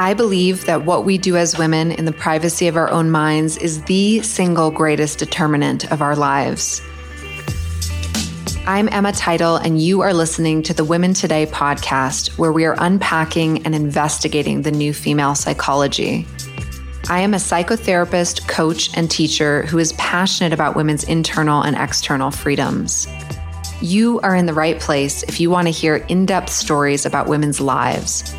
I believe that what we do as women in the privacy of our own minds is the single greatest determinant of our lives. I'm Emma Title, and you are listening to the Women Today podcast, where we are unpacking and investigating the new female psychology. I am a psychotherapist, coach, and teacher who is passionate about women's internal and external freedoms. You are in the right place if you want to hear in depth stories about women's lives.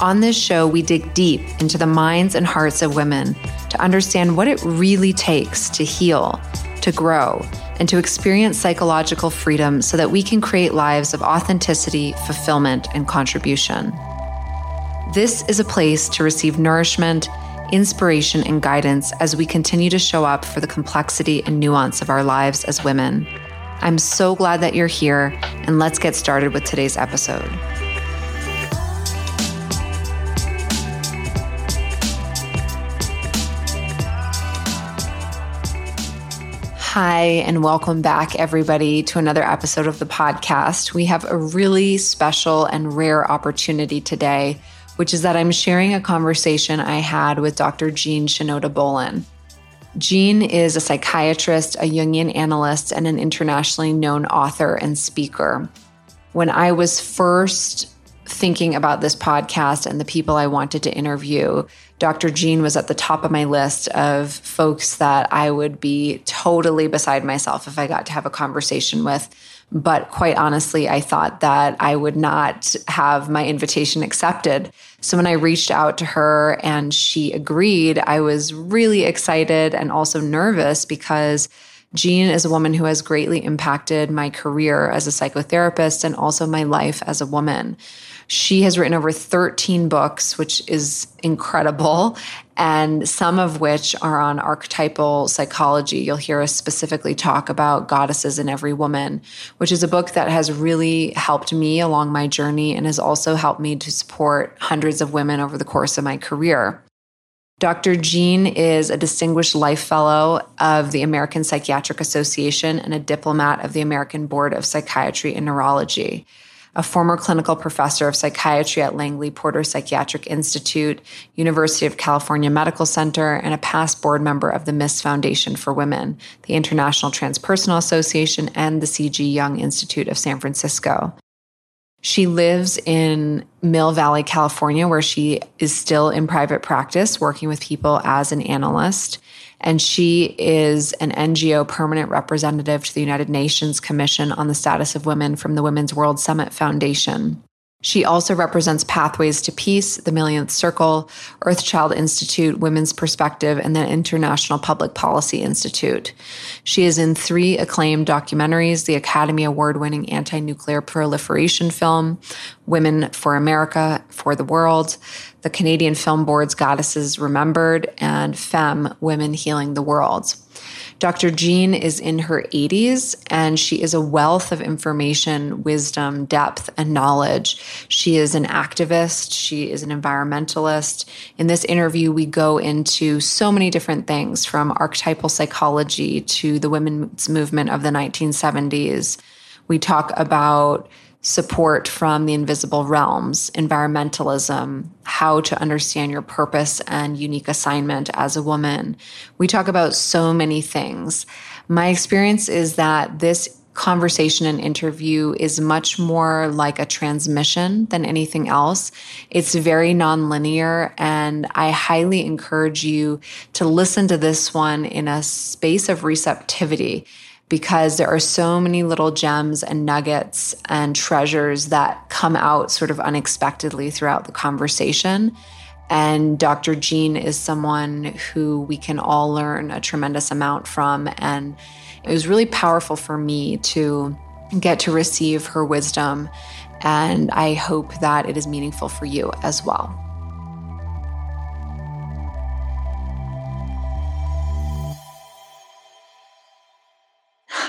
On this show, we dig deep into the minds and hearts of women to understand what it really takes to heal, to grow, and to experience psychological freedom so that we can create lives of authenticity, fulfillment, and contribution. This is a place to receive nourishment inspiration, and guidance as we continue to show up for the complexity and nuance of our lives as women. I'm so glad that you're here, and let's get started with today's episode. Hi, and welcome back, everybody, to another episode of the podcast. We have a really special and rare opportunity today which is that I'm sharing a conversation I had with Dr. Jean Shinoda Bolen. Jean is a psychiatrist, a Jungian analyst, and an internationally known author and speaker. When I was first thinking about this podcast and the people I wanted to interview, Dr. Jean was at the top of my list of folks that I would be totally beside myself if I got to have a conversation with but quite honestly, I thought that I would not have my invitation accepted. So when I reached out to her and she agreed, I was really excited and also nervous because Jean is a woman who has greatly impacted my career as a psychotherapist and also my life as a woman. She has written over 13 books, which is incredible, and some of which are on archetypal psychology. You'll hear us specifically talk about goddesses in every woman, which is a book that has really helped me along my journey and has also helped me to support hundreds of women over the course of my career. Dr. Jean is a distinguished life fellow of the American Psychiatric Association and a diplomat of the American Board of Psychiatry and Neurology a former clinical professor of psychiatry at Langley Porter Psychiatric Institute, University of California Medical Center, and a past board member of the Ms. Foundation for Women, the International Transpersonal Association, and the C.G. Jung Institute of San Francisco. She lives in Mill Valley, California, where she is still in private practice, working with people as an analyst and she is an NGO permanent representative to the United Nations Commission on the Status of Women from the Women's World Summit Foundation. She also represents Pathways to Peace, the Millionth Circle, Earthchild Institute, Women's Perspective, and the International Public Policy Institute. She is in three acclaimed documentaries the Academy Award winning anti nuclear proliferation film, Women for America, for the World, the Canadian Film Board's Goddesses Remembered, and Femme, Women Healing the World. Dr. Jean is in her 80s and she is a wealth of information, wisdom, depth, and knowledge. She is an activist, she is an environmentalist. In this interview, we go into so many different things from archetypal psychology to the women's movement of the 1970s. We talk about support from the invisible realms, environmentalism, how to understand your purpose and unique assignment as a woman. We talk about so many things. My experience is that this conversation and interview is much more like a transmission than anything else. It's very nonlinear, and I highly encourage you to listen to this one in a space of receptivity because there are so many little gems and nuggets and treasures that come out sort of unexpectedly throughout the conversation. And Dr. Jean is someone who we can all learn a tremendous amount from. And it was really powerful for me to get to receive her wisdom. And I hope that it is meaningful for you as well.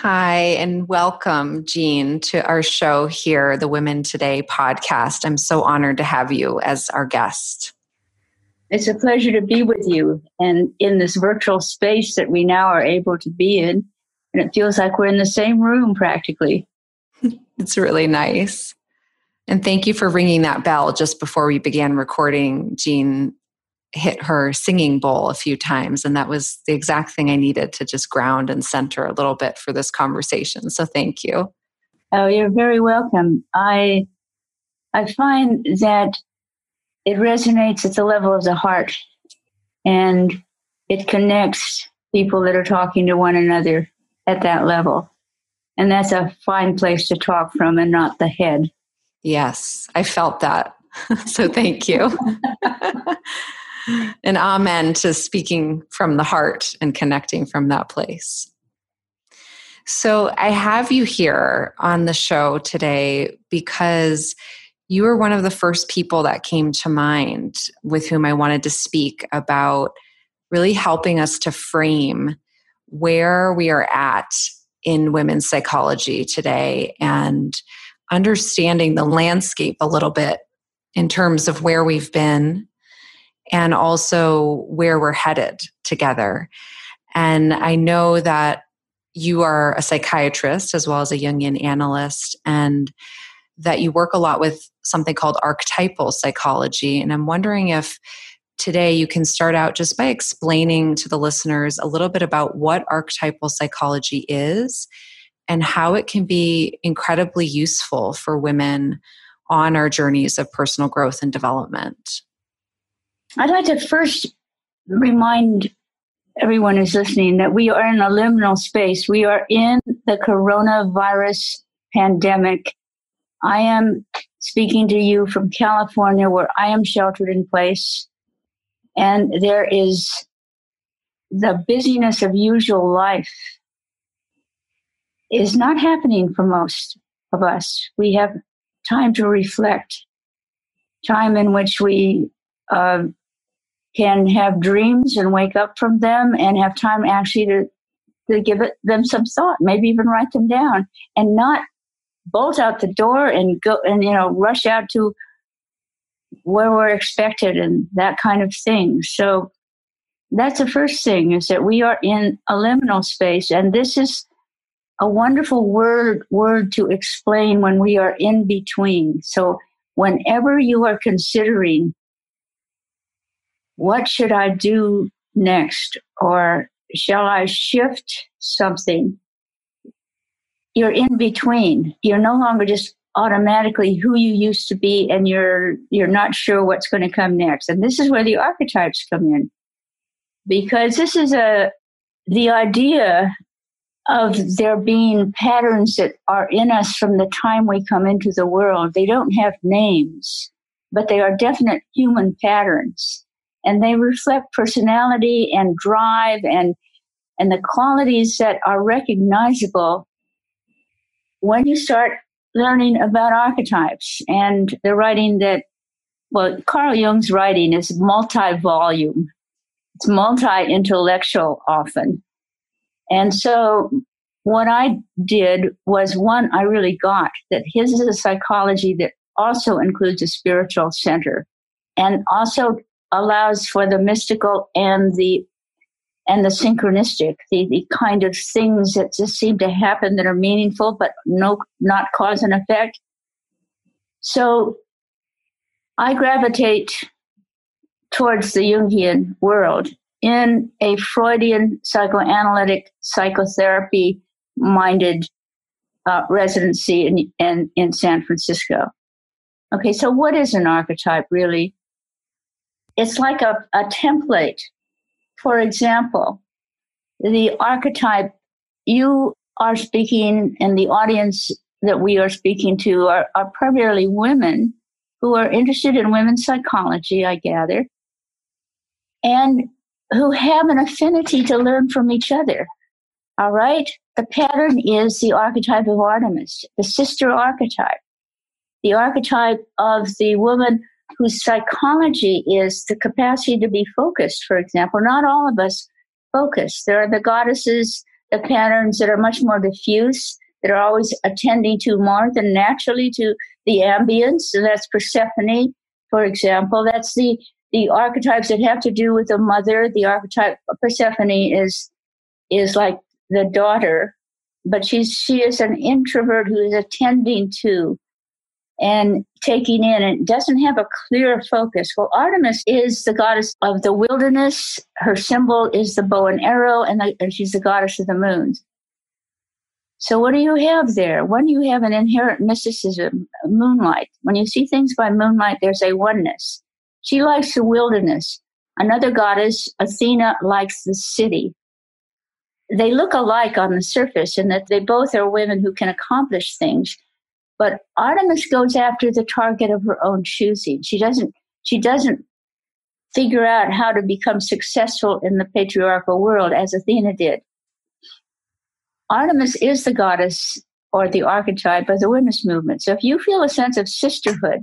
Hi, and welcome, Jean, to our show here, the Women Today podcast. I'm so honored to have you as our guest. It's a pleasure to be with you and in this virtual space that we now are able to be in. And it feels like we're in the same room practically. it's really nice. And thank you for ringing that bell just before we began recording. Jean hit her singing bowl a few times, and that was the exact thing I needed to just ground and center a little bit for this conversation. So thank you. Oh, you're very welcome. I I find that it resonates at the level of the heart and it connects people that are talking to one another at that level. And that's a fine place to talk from and not the head. Yes, I felt that. so thank you. and amen to speaking from the heart and connecting from that place. So I have you here on the show today because you were one of the first people that came to mind with whom I wanted to speak about really helping us to frame where we are at in women's psychology today and understanding the landscape a little bit in terms of where we've been and also where we're headed together. And I know that you are a psychiatrist as well as a Jungian analyst, and that you work a lot with something called archetypal psychology. And I'm wondering if today you can start out just by explaining to the listeners a little bit about what archetypal psychology is and how it can be incredibly useful for women on our journeys of personal growth and development. I'd like to first remind everyone who's listening that we are in a liminal space. We are in the coronavirus pandemic I am speaking to you from California, where I am sheltered in place. And there is the busyness of usual life is not happening for most of us. We have time to reflect, time in which we uh, can have dreams and wake up from them, and have time actually to to give it, them some thought, maybe even write them down, and not bolt out the door and go and you know rush out to where we're expected and that kind of thing. So that's the first thing is that we are in a liminal space and this is a wonderful word word to explain when we are in between. So whenever you are considering what should I do next or shall I shift something you're in between. You're no longer just automatically who you used to be and you're you're not sure what's going to come next. And this is where the archetypes come in. Because this is a the idea of there being patterns that are in us from the time we come into the world. They don't have names, but they are definite human patterns. And they reflect personality and drive and and the qualities that are recognizable when you start learning about archetypes and the writing that, well, Carl Jung's writing is multi volume, it's multi intellectual often. And so what I did was one, I really got that his is a psychology that also includes a spiritual center and also allows for the mystical and the and the synchronistic, the, the kind of things that just seem to happen that are meaningful but no not cause and effect. So I gravitate towards the Jungian world in a Freudian psychoanalytic psychotherapy minded uh, residency in, in, in San Francisco. Okay, so what is an archetype really? It's like a, a template for example, the archetype you are speaking and the audience that we are speaking to are, are primarily women who are interested in women's psychology, I gather, and who have an affinity to learn from each other. All right? The pattern is the archetype of Artemis, the sister archetype, the archetype of the woman whose psychology is the capacity to be focused, for example. Not all of us focus. There are the goddesses, the patterns that are much more diffuse, that are always attending to more than naturally to the ambience. So that's Persephone, for example. That's the the archetypes that have to do with the mother. The archetype Persephone is is like the daughter, but she's she is an introvert who is attending to and taking in and doesn't have a clear focus. Well, Artemis is the goddess of the wilderness. Her symbol is the bow and arrow, and, the, and she's the goddess of the moons. So what do you have there? When you have an inherent mysticism, moonlight. When you see things by moonlight, there's a oneness. She likes the wilderness. Another goddess, Athena, likes the city. They look alike on the surface in that they both are women who can accomplish things, but Artemis goes after the target of her own choosing. She doesn't she doesn't figure out how to become successful in the patriarchal world as Athena did. Artemis is the goddess or the archetype of the women's movement. So if you feel a sense of sisterhood,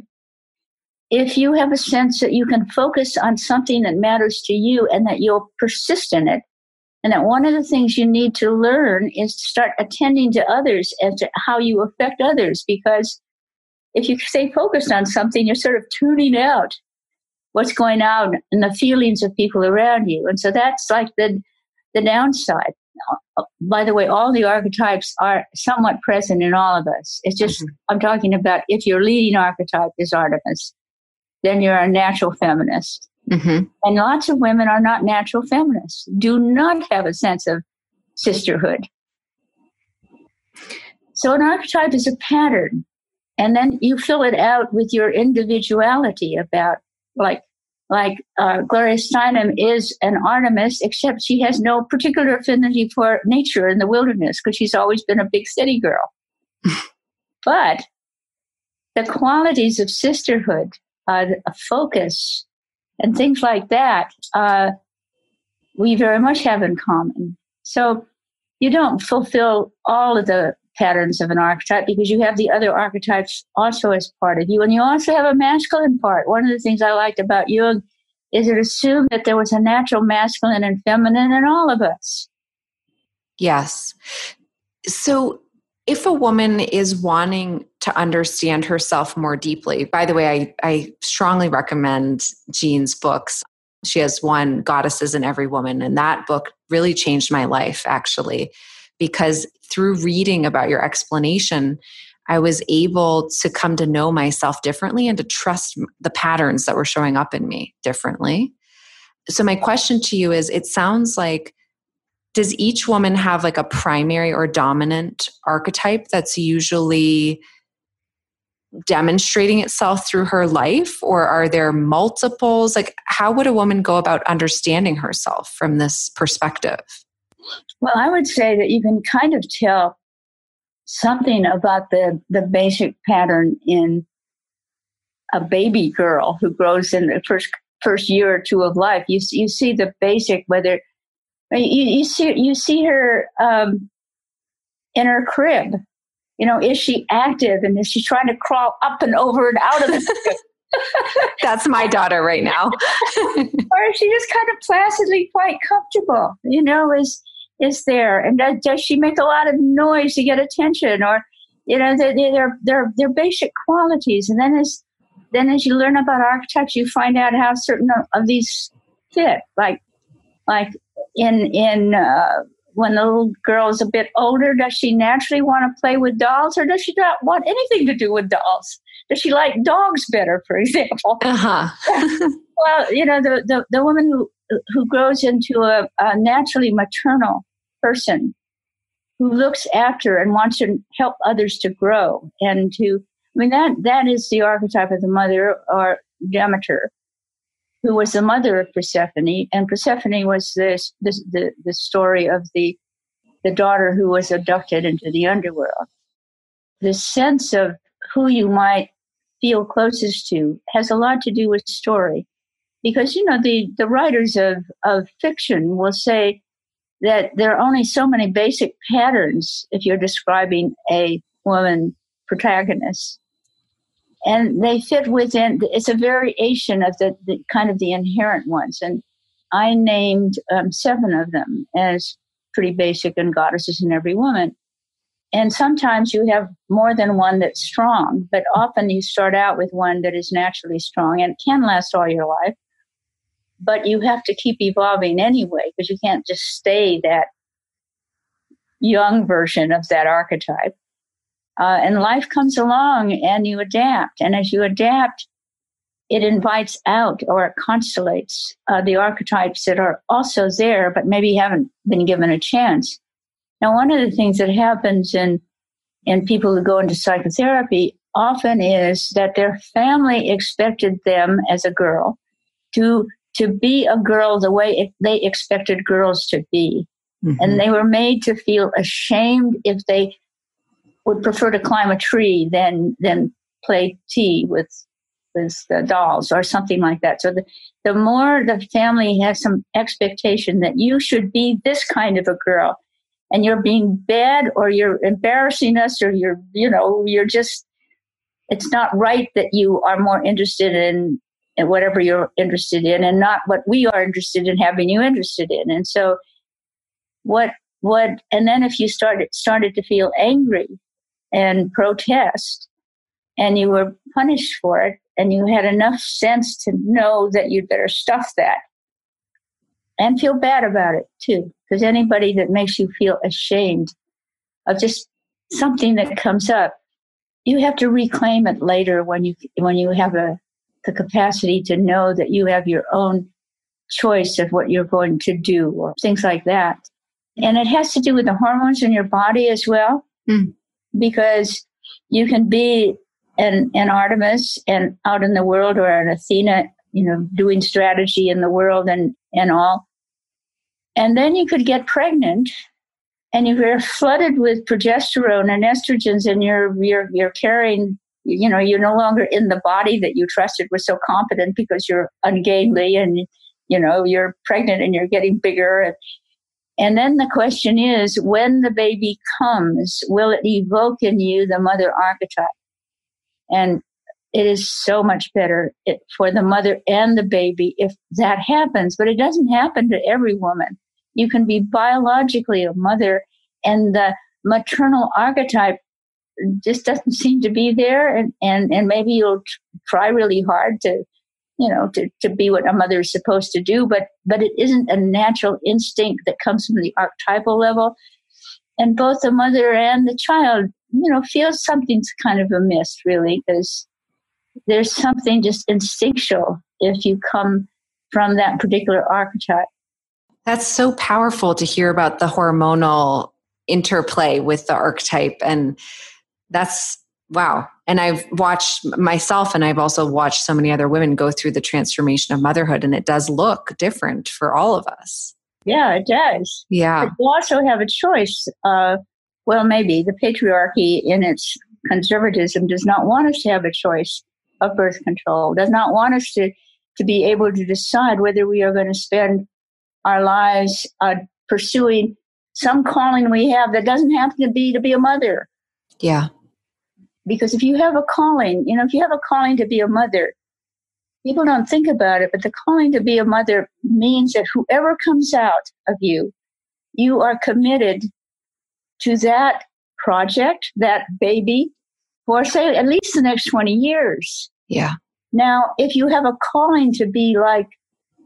if you have a sense that you can focus on something that matters to you and that you'll persist in it, and that one of the things you need to learn is to start attending to others and to how you affect others. Because if you stay focused on something, you're sort of tuning out what's going on and the feelings of people around you. And so that's like the, the downside. By the way, all the archetypes are somewhat present in all of us. It's just, mm-hmm. I'm talking about if your leading archetype is Artemis, then you're a natural feminist. Mm-hmm. And lots of women are not natural feminists, do not have a sense of sisterhood. So an archetype is a pattern. And then you fill it out with your individuality about like like uh, Gloria Steinem is an Artemis, except she has no particular affinity for nature in the wilderness because she's always been a big city girl. but the qualities of sisterhood, uh, a focus, and things like that, uh, we very much have in common. So you don't fulfill all of the patterns of an archetype because you have the other archetypes also as part of you. And you also have a masculine part. One of the things I liked about Jung is it assumed that there was a natural masculine and feminine in all of us. Yes. So if a woman is wanting to understand herself more deeply, by the way, I, I strongly recommend Jean's books. She has one, Goddesses in Every Woman, and that book really changed my life actually, because through reading about your explanation, I was able to come to know myself differently and to trust the patterns that were showing up in me differently. So, my question to you is it sounds like does each woman have like a primary or dominant archetype that's usually demonstrating itself through her life or are there multiples? Like how would a woman go about understanding herself from this perspective? Well i would say that you can kind of tell something about the the basic pattern in a baby girl who grows in the first first year or two of life. You you see the basic whether you, you see you see her um, in her crib. You know, is she active and is she trying to crawl up and over and out of the That's my daughter right now. or is she just kind of placidly quite comfortable? You know, is is there and does, does she make a lot of noise to get attention? Or you know, they're they're they're, they're basic qualities. And then as then as you learn about archetypes, you find out how certain of these fit. Like like in in uh, when the little girl is a bit older, does she naturally want to play with dolls, or does she not want anything to do with dolls? Does she like dogs better, for example? Uh-huh. well, you know, the, the, the woman who who grows into a, a naturally maternal person who looks after and wants to help others to grow and to I mean that that is the archetype of the mother or Demeter who was the mother of Persephone, and Persephone was this, this the the story of the the daughter who was abducted into the underworld. The sense of who you might feel closest to has a lot to do with story, because you know the the writers of of fiction will say that there are only so many basic patterns if you're describing a woman protagonist and they fit within it's a variation of the, the kind of the inherent ones. And i named um, seven of them as pretty basic and goddesses in every woman. And sometimes you have more than one that's strong but often you start out with one that is naturally strong and can last all your life. But you have to keep evolving anyway because you can't just stay that young version of that archetype Uh, and life comes along and you adapt. And as you adapt, it invites out or it constellates uh, the archetypes that are also there, but maybe haven't been given a chance. Now, one of the things that happens in in people who go into psychotherapy often is that their family expected them as a girl to to be a girl the way they expected girls to be. Mm-hmm. And they were made to feel ashamed if they would prefer to climb a tree than than play tea with with the dolls or something like that. So the, the more the family has some expectation that you should be this kind of a girl and you're being bad or you're embarrassing us or you're you know you're just it's not right that you are more interested in, in whatever you're interested in and not what we are interested in having you interested in and so what what and then if you started started to feel angry and protest and you were punished for it and you had enough sense to know that you'd better stuff that and feel bad about it too because anybody that makes you feel ashamed of just something that comes up you have to reclaim it later when you when you have a the capacity to know that you have your own choice of what you're going to do or things like that and it has to do with the hormones in your body as well mm. Because you can be an, an artemis and out in the world or an athena you know doing strategy in the world and and all. And then you could get pregnant and you're flooded with progesterone and estrogens and you're you're you're carrying you know you're no longer in the body that you trusted was so competent because you're ungainly and you know you're pregnant and you're getting bigger and, and then the question is when the baby comes will it evoke in you the mother archetype? And it is so much better for the mother and the baby if that happens but it doesn't happen to every woman. You can be biologically a mother and the maternal archetype just doesn't seem to be there and, and, and maybe you'll try really hard to you know to, to be what a mother is supposed to do but but it isn't a natural instinct that comes from the archetypal level and both the mother and the child you know feel something's kind of amiss really because there's something just instinctual if you come from that particular archetype that's so powerful to hear about the hormonal interplay with the archetype. And that's wow. And I've watched myself and I've also watched so many other women go through the transformation of motherhood, and it does look different for all of us. Yeah, it does. Yeah. But you also have a choice. Uh, well, maybe the patriarchy in its conservatism does not want us to have a choice of birth control, does not want us to, to be able to decide whether we are going to spend our lives uh, pursuing some calling we have that doesn't have to be to be a mother. Yeah. Because if you have a calling, you know, if you have a calling to be a mother, people don't think about it, but the calling to be a mother means that whoever comes out of you, you are committed to that project, that baby, for say at least the next 20 years. Yeah. Now, if you have a calling to be like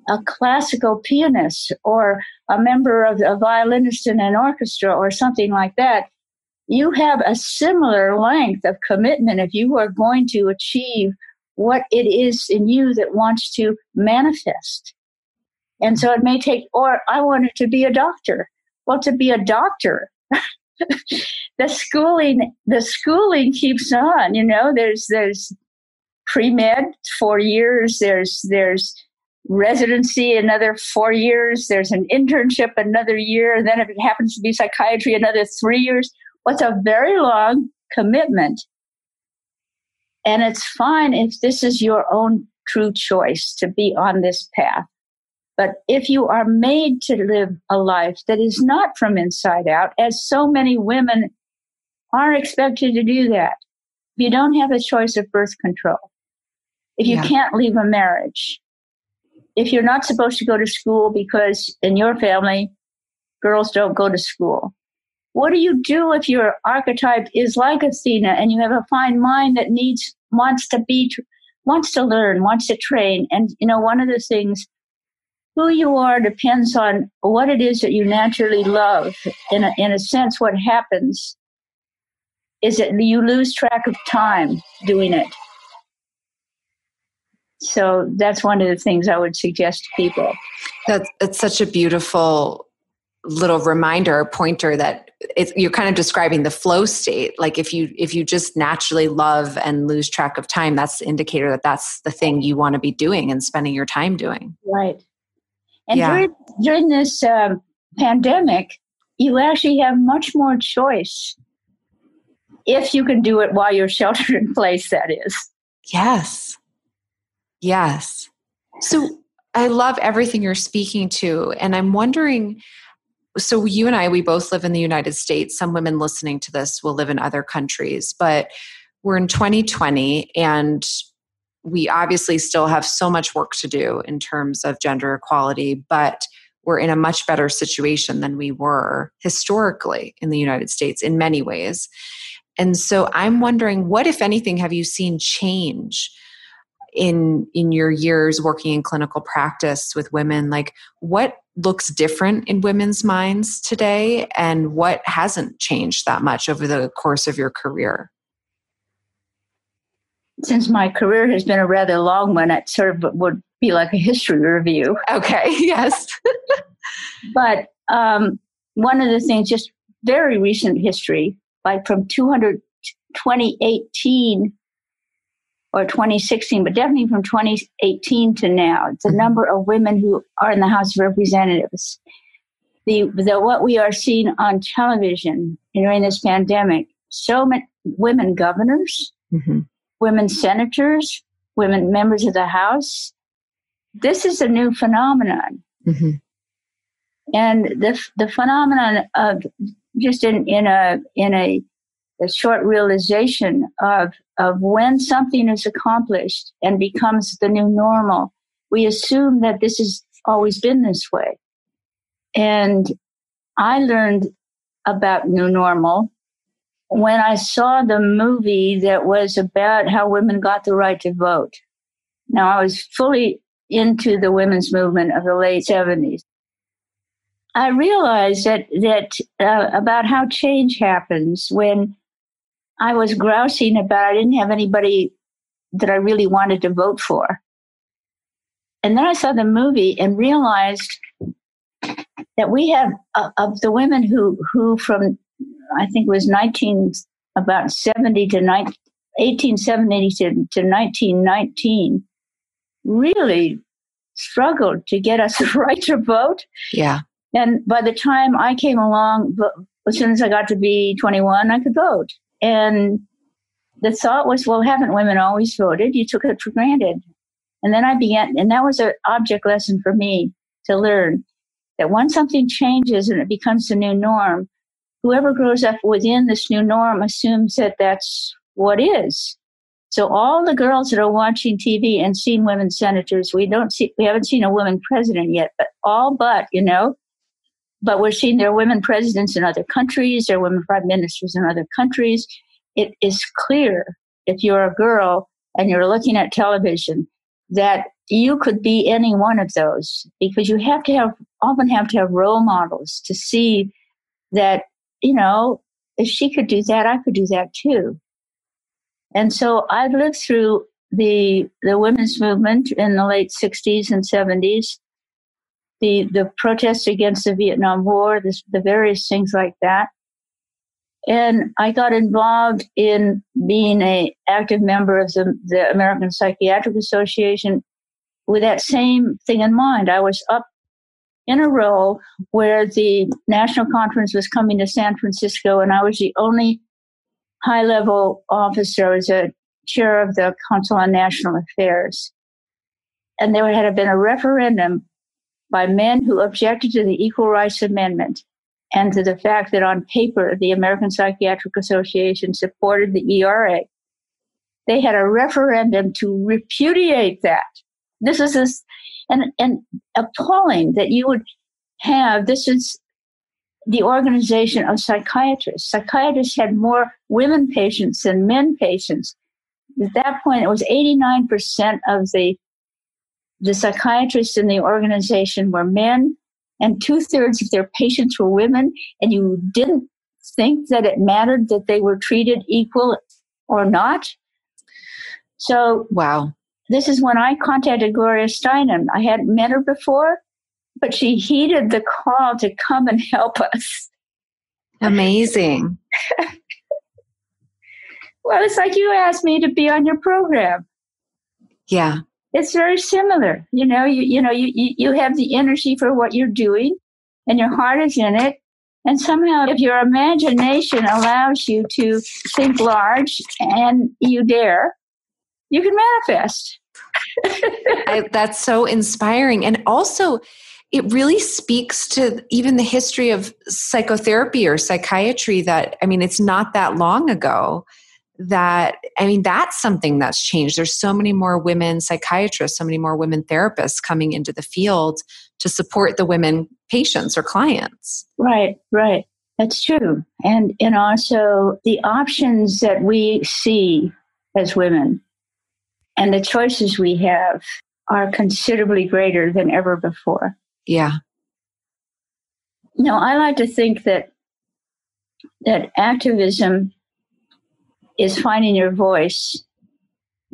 a classical pianist or a member of a violinist in an orchestra or something like that, you have a similar length of commitment if you are going to achieve what it is in you that wants to manifest. And so it may take, or I wanted to be a doctor. Well, to be a doctor, the schooling, the schooling keeps on, you know, there's, there's pre-med, four years, there's, there's residency another four years. There's an internship another year. And then if it happens to be psychiatry, another three years. What's a very long commitment. And it's fine if this is your own true choice to be on this path. But if you are made to live a life that is not from inside out, as so many women are expected to do that, you don't have a choice of birth control. If you yeah. can't leave a marriage, if you're not supposed to go to school because in your family, girls don't go to school, what do you do if your archetype is like Athena and you have a fine mind that needs, wants to be, wants to learn, wants to train? And, you know, one of the things, who you are depends on what it is that you naturally love. In a, in a sense, what happens is that you lose track of time doing it. So that's one of the things I would suggest to people. That's it's such a beautiful little reminder pointer that you're kind of describing the flow state. Like if you if you just naturally love and lose track of time that's the indicator that that's the thing you want to be doing and spending your time doing. Right. And yeah. during, during this um, pandemic you actually have much more choice if you can do it while you're sheltered in place that is. Yes. Yes. So i love everything you're speaking to and i'm wondering so you and I, we both live in the United States. Some women listening to this will live in other countries, but we're in 2020 and we obviously still have so much work to do in terms of gender equality, but we're in a much better situation than we were historically in the United States in many ways. And so I'm wondering what, if anything, have you seen change? in in your years working in clinical practice with women like what looks different in women's minds today and what hasn't changed that much over the course of your career? Since my career has been a rather long one, it sort of would be like a history review. Okay, yes. but um, one of the things, just very recent history, like from 200, 2018 or 2016, but definitely from 2018 to now. The mm-hmm. number of women who are in the House of Representatives, the, the what we are seeing on television during this pandemic, so many women governors, mm-hmm. women senators, women members of the House. This is a new phenomenon. Mm-hmm. And the, the phenomenon of just in, in a in a the short realization of, of when something is accomplished and becomes the new normal, we assume that this has always been this way. And I learned about new normal when I saw the movie that was about how women got the right to vote. Now, I was fully into the women's movement of the late 70s. I realized that that uh, about how change happens when I was grousing about I didn't have anybody that I really wanted to vote for. And then I saw the movie and realized that we have uh, of the women who who from I think it was 19 about 70 to 19, 1870 to, to 1919 really struggled to get us the right to vote. Yeah. And by the time I came along, as soon as I got to be 21, I could vote. And the thought was, well, haven't women always voted? You took it for granted. And then I began, and that was an object lesson for me to learn that once something changes and it becomes the new norm, whoever grows up within this new norm assumes that that's what is. So all the girls that are watching TV and seeing women senators, we don't see, we haven't seen a woman president yet, but all but, you know, but we're seeing there are women presidents in other countries, there are women prime ministers in other countries. It is clear if you're a girl and you're looking at television that you could be any one of those because you have to have often have to have role models to see that you know if she could do that i could do that too and so i've lived through the the women's movement in the late 60s and 70s the the protests against the Vietnam War, the, the various things like that. And I got involved in being a active member of the, the American Psychiatric Association with that same thing in mind. I was up in a role where the national conference was coming to San Francisco, and I was the only high level officer. I was a chair of the Council on National Affairs. And there had been a referendum by men who objected to the Equal Rights Amendment and to the fact that on paper the American Psychiatric Association supported the ERA. They had a referendum to repudiate that. This is this, and, and appalling that you would have this is the organization of psychiatrists. Psychiatrists had more women patients than men patients. At that point, it was 89% of the the psychiatrists in the organization were men, and two thirds of their patients were women, and you didn't think that it mattered that they were treated equal or not. So, wow. This is when I contacted Gloria Steinem. I hadn't met her before, but she heeded the call to come and help us. Amazing. well, it's like you asked me to be on your program. Yeah. It's very similar. You know, you, you know, you, you, have the energy for what you're doing and your heart is in it. And somehow, if your imagination allows you to think large and you dare, you can manifest. I, that's so inspiring. And also, it really speaks to even the history of psychotherapy or psychiatry that, I mean, it's not that long ago that i mean that's something that's changed. There's so many more women psychiatrists so many more women therapists coming into the field to support the women patients or clients. Right right. That's true. And and also the options that we see as women and the choices we have are considerably greater than ever before. Yeah. No i like to think that that activism is finding your voice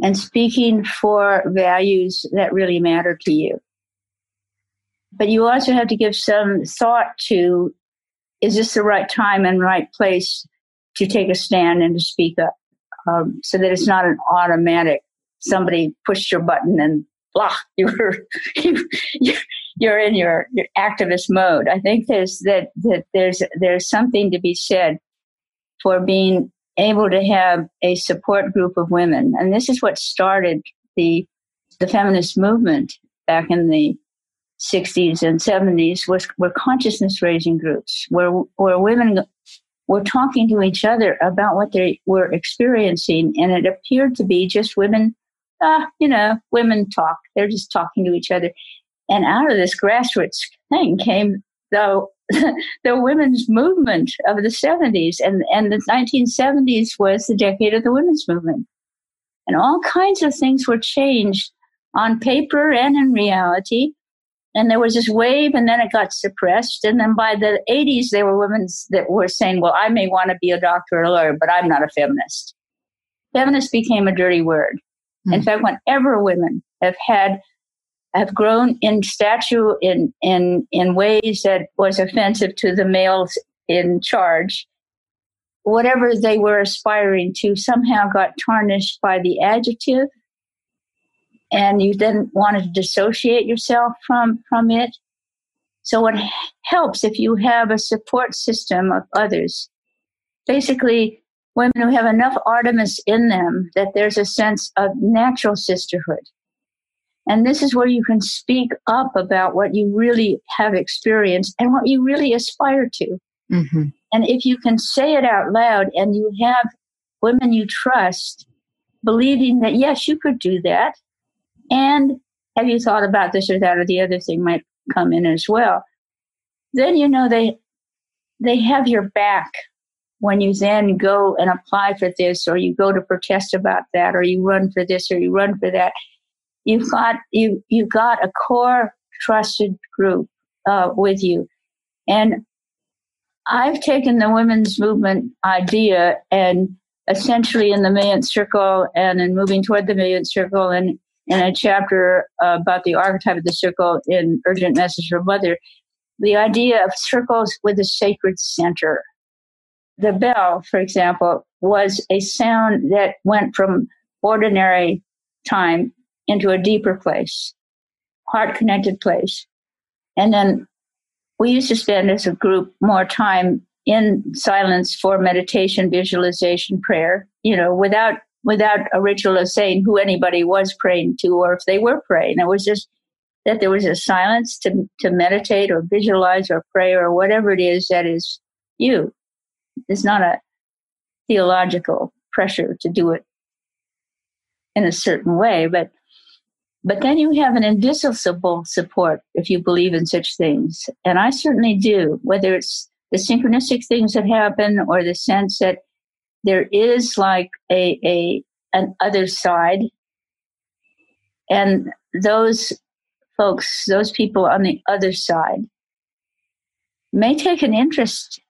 and speaking for values that really matter to you. But you also have to give some thought to is this the right time and right place to take a stand and to speak up um, so that it's not an automatic somebody pushed your button and blah you're you're in your, your activist mode i think there's that that there's there's something to be said for being able to have a support group of women. And this is what started the, the feminist movement back in the 60s and 70s was, were consciousness raising groups where, where women were talking to each other about what they were experiencing. And it appeared to be just women, ah, you know, women talk. They're just talking to each other. And out of this grassroots thing came the the women's movement of the 70s and, and the 1970s was the decade of the women's movement. And all kinds of things were changed on paper and in reality. And there was this wave and then it got suppressed. And then by the 80s, there were women that were saying, well, I may want to be a doctor or a lawyer, but I'm not a feminist. Feminist became a dirty word. Mm-hmm. In hmm. fact, whenever women have had have grown in stature in, in, in ways that was offensive to the males in charge. Whatever they were aspiring to somehow got tarnished by the adjective, and you then wanted to dissociate yourself from, from it. So it helps if you have a support system of others. Basically, women who have enough Artemis in them that there's a sense of natural sisterhood and this is where you can speak up about what you really have experienced and what you really aspire to. Mm-hmm. And if you can say it out loud and you have women you trust believing that, yes, you could do that. And have you thought about this or that or the other thing might come in as well? Then you know they they have your back when you then go and apply for this or you go to protest about that or you run for this or you run for that you've got you you got a core trusted group uh, with you, and I've taken the women's movement idea and essentially in the Millionth Circle and in moving toward the Millionth Circle and in a chapter uh, about the archetype of the circle in Urgent Message from Mother, the idea of circles with a sacred center. The bell, for example, was a sound that went from ordinary time into a deeper place, heart connected place. And then we used to spend as a group more time in silence for meditation, visualization, prayer, you know, without without a ritual of saying who anybody was praying to or if they were praying. It was just that there was a silence to, to meditate or visualize or pray or whatever it is that is you. It's not a theological pressure to do it in a certain way, but but then you have an invisible support if you believe in such things. And I certainly do, whether it's the synchronistic things that happen or the sense that there is like a, a an other side. And those folks, those people on the other side may take an interest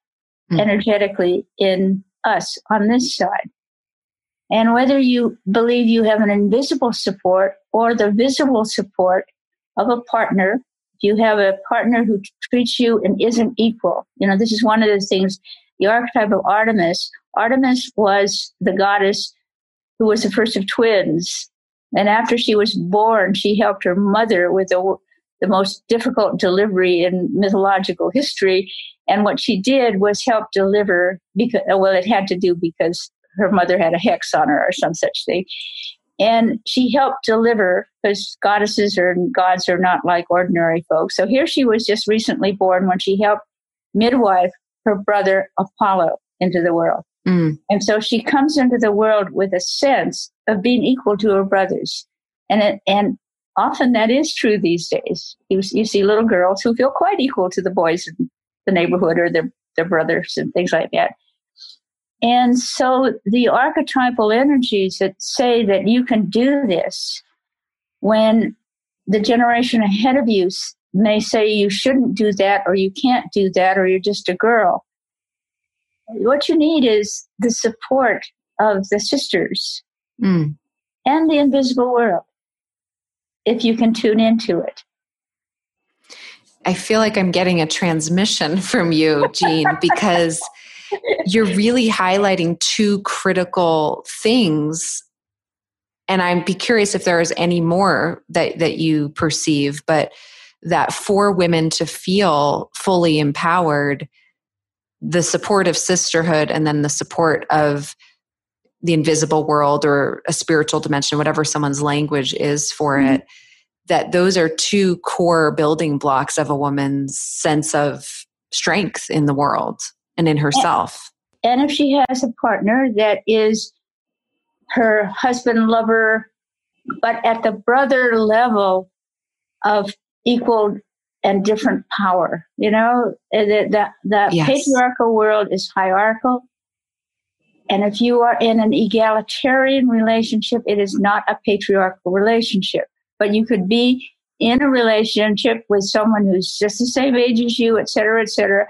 mm. energetically in us on this side. And whether you believe you have an invisible support or the visible support of a partner, if you have a partner who treats you and isn't equal, you know, this is one of the things, the archetype of Artemis. Artemis was the goddess who was the first of twins. And after she was born, she helped her mother with the, the most difficult delivery in mythological history. And what she did was help deliver because, well, it had to do because her mother had a hex on her or some such thing. And she helped deliver because goddesses or gods are not like ordinary folks. So here she was just recently born when she helped midwife her brother Apollo into the world. Mm. And so she comes into the world with a sense of being equal to her brothers. And it, and often that is true these days. You, you see little girls who feel quite equal to the boys in the neighborhood or their, their brothers and things like that. And so the archetypal energies that say that you can do this when the generation ahead of you may say you shouldn't do that or you can't do that or you're just a girl. What you need is the support of the sisters mm. and the invisible world if you can tune into it. I feel like I'm getting a transmission from you, Jean, because you're really highlighting two critical things and i'd be curious if there's any more that, that you perceive but that for women to feel fully empowered the support of sisterhood and then the support of the invisible world or a spiritual dimension whatever someone's language is for mm-hmm. it that those are two core building blocks of a woman's sense of strength in the world and in herself. And, and if she has a partner that is her husband, lover, but at the brother level of equal and different power, you know, the, the, the yes. patriarchal world is hierarchical. And if you are in an egalitarian relationship, it is not a patriarchal relationship. But you could be in a relationship with someone who's just the same age as you, et cetera, et cetera,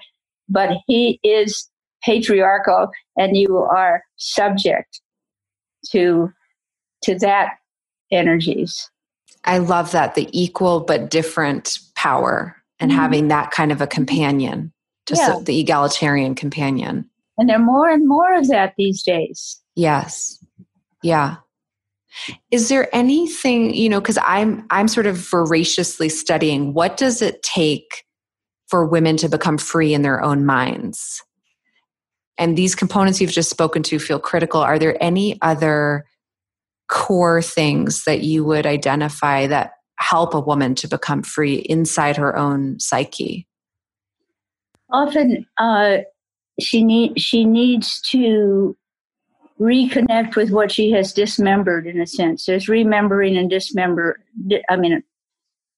but he is patriarchal and you are subject to to that energies. I love that the equal but different power and mm-hmm. having that kind of a companion just yeah. the egalitarian companion. And there are more and more of that these days. Yes. Yeah. Is there anything you know because i'm i'm sort of voraciously studying what does it take for women to become free in their own minds. And these components you've just spoken to feel critical. Are there any other core things that you would identify that help a woman to become free inside her own psyche? Often, uh, she need she needs to reconnect with what she has dismembered in a sense. There's remembering and dismember. I mean,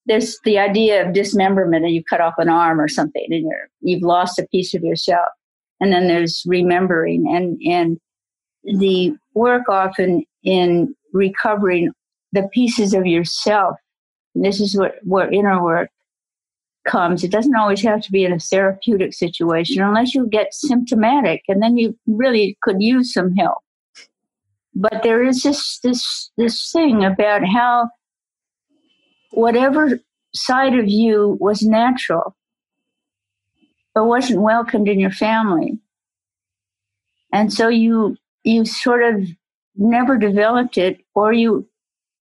there's the idea of dismemberment and you cut off an arm or something and you're you've lost a piece of yourself. And then there's remembering and and the work often in recovering the pieces of yourself. This is what where inner work comes. It doesn't always have to be in a therapeutic situation unless you get symptomatic and then you really could use some help. But there is this this this thing about how whatever side of you was natural but wasn't welcomed in your family. And so you you sort of never developed it or you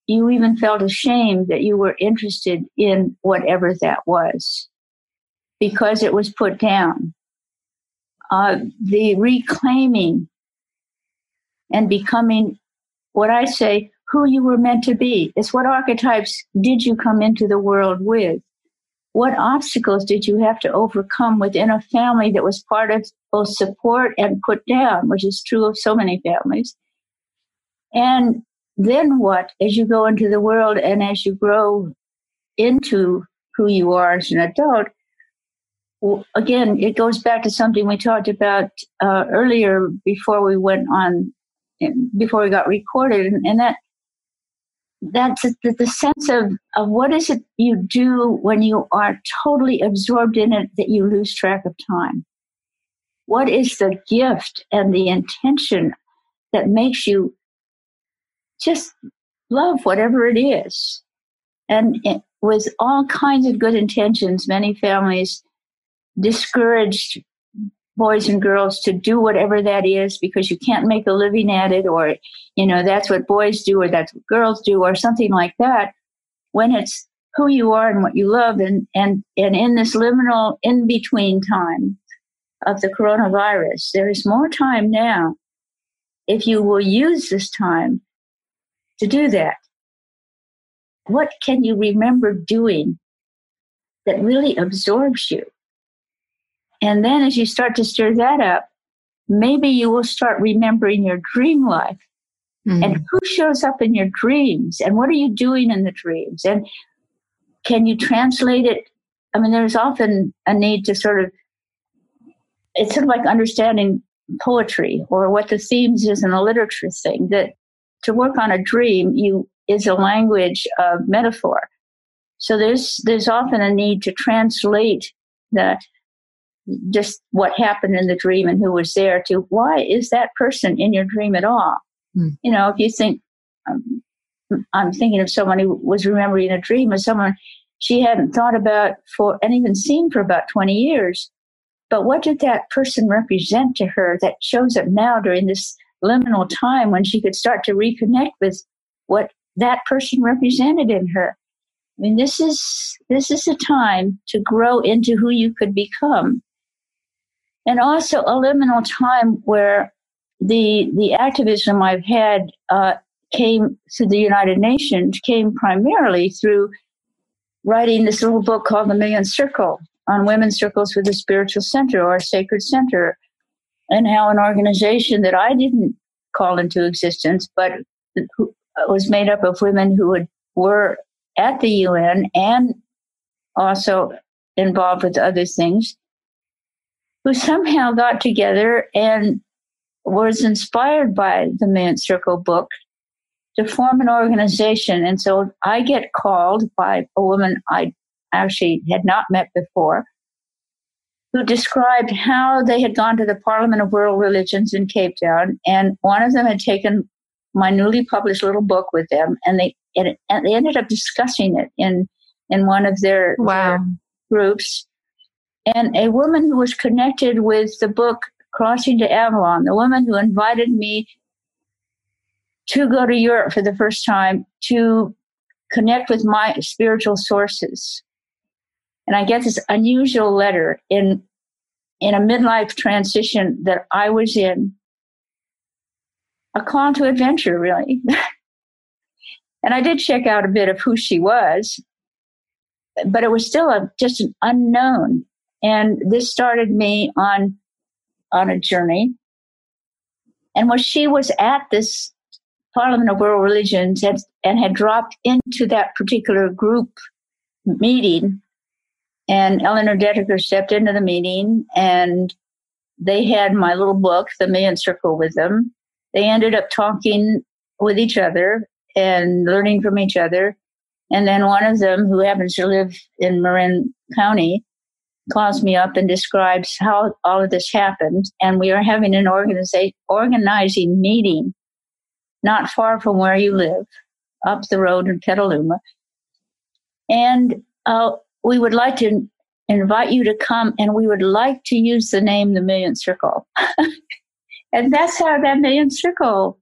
you even felt ashamed that you were interested in whatever that was because it was put down. Uh, the reclaiming and becoming what i say who you were meant to be. It's what archetypes did you come into the world with? What obstacles did you have to overcome within a family that was part of both support and put down, which is true of so many families? And then what as you go into the world and as you grow into who you are as an adult? Again, it goes back to something we talked about uh, earlier before we went on, before we got recorded, and that that's the, the sense of, of what is it you do when you are totally absorbed in it that you lose track of time what is the gift and the intention that makes you just love whatever it is. And it, with all kinds of good intentions, many families discouraged boys and girls to do whatever that is because you can't make a living at it or you know that's what boys do or that's what girls do or something like that. When it's who you are and what you love and and and in this liminal in between time of the coronavirus there is more time now if you will use this time to do that. What can you remember doing that really absorbs you and then as you start to stir that up, maybe you will start remembering your dream life mm-hmm. and who shows up in your dreams and what are you doing in the dreams and can you translate it? I mean, there's often a need to sort of, it's sort of like understanding poetry or what the themes is in a literature thing that to work on a dream you is a language of metaphor so there's there's often a need to translate the just what happened in the dream and who was there to why is that person in your dream at all? Mm. You know, if you think, um, I'm thinking of someone who was remembering a dream of someone she hadn't thought about for and even seen for about 20 years. But what did that person represent to her that shows up now during this liminal time when she could start to reconnect with what that person represented in her? I mean, this is this is a time to grow into who you could become and also a liminal time where the the activism I've had uh, came through the United Nations came primarily through writing this little book called The Millionth Circle on women's circles with a spiritual center or sacred center, and how an organization that I didn't call into existence, but was made up of women who had, were at the UN and also involved with other things who somehow got together and was inspired by the Millionth Circle book to form an organization. And so I get called by a woman I actually had not met before who described how they had gone to the Parliament of World Religions in Cape Town. And one of them had taken my newly published little book with them and they, and they ended up discussing it in, in one of their, wow. their groups and a woman who was connected with the book Crossing to Avalon, the woman who invited me to go to Europe for the first time to connect with my spiritual sources. And I get this unusual letter in in a midlife transition that I was in. A call to adventure, really. and I did check out a bit of who she was, but it was still a, just an unknown. And this started me on, on a journey. And when she was at this Parliament of World Religions and, had dropped into that particular group meeting, and Eleanor Dedeker stepped into the meeting and they had my little book, The Millionth Circle, with them. They ended up talking with each other and learning from each other. And then one of them, who happens to live in Marin County, calls me up and describes how all of this happened. And we are having an organiza- organizing meeting not far from where you live, up the road in Petaluma. And uh, we would like to invite you to come and we would like to use the name the Millionth Circle. and that's how that Millionth Circle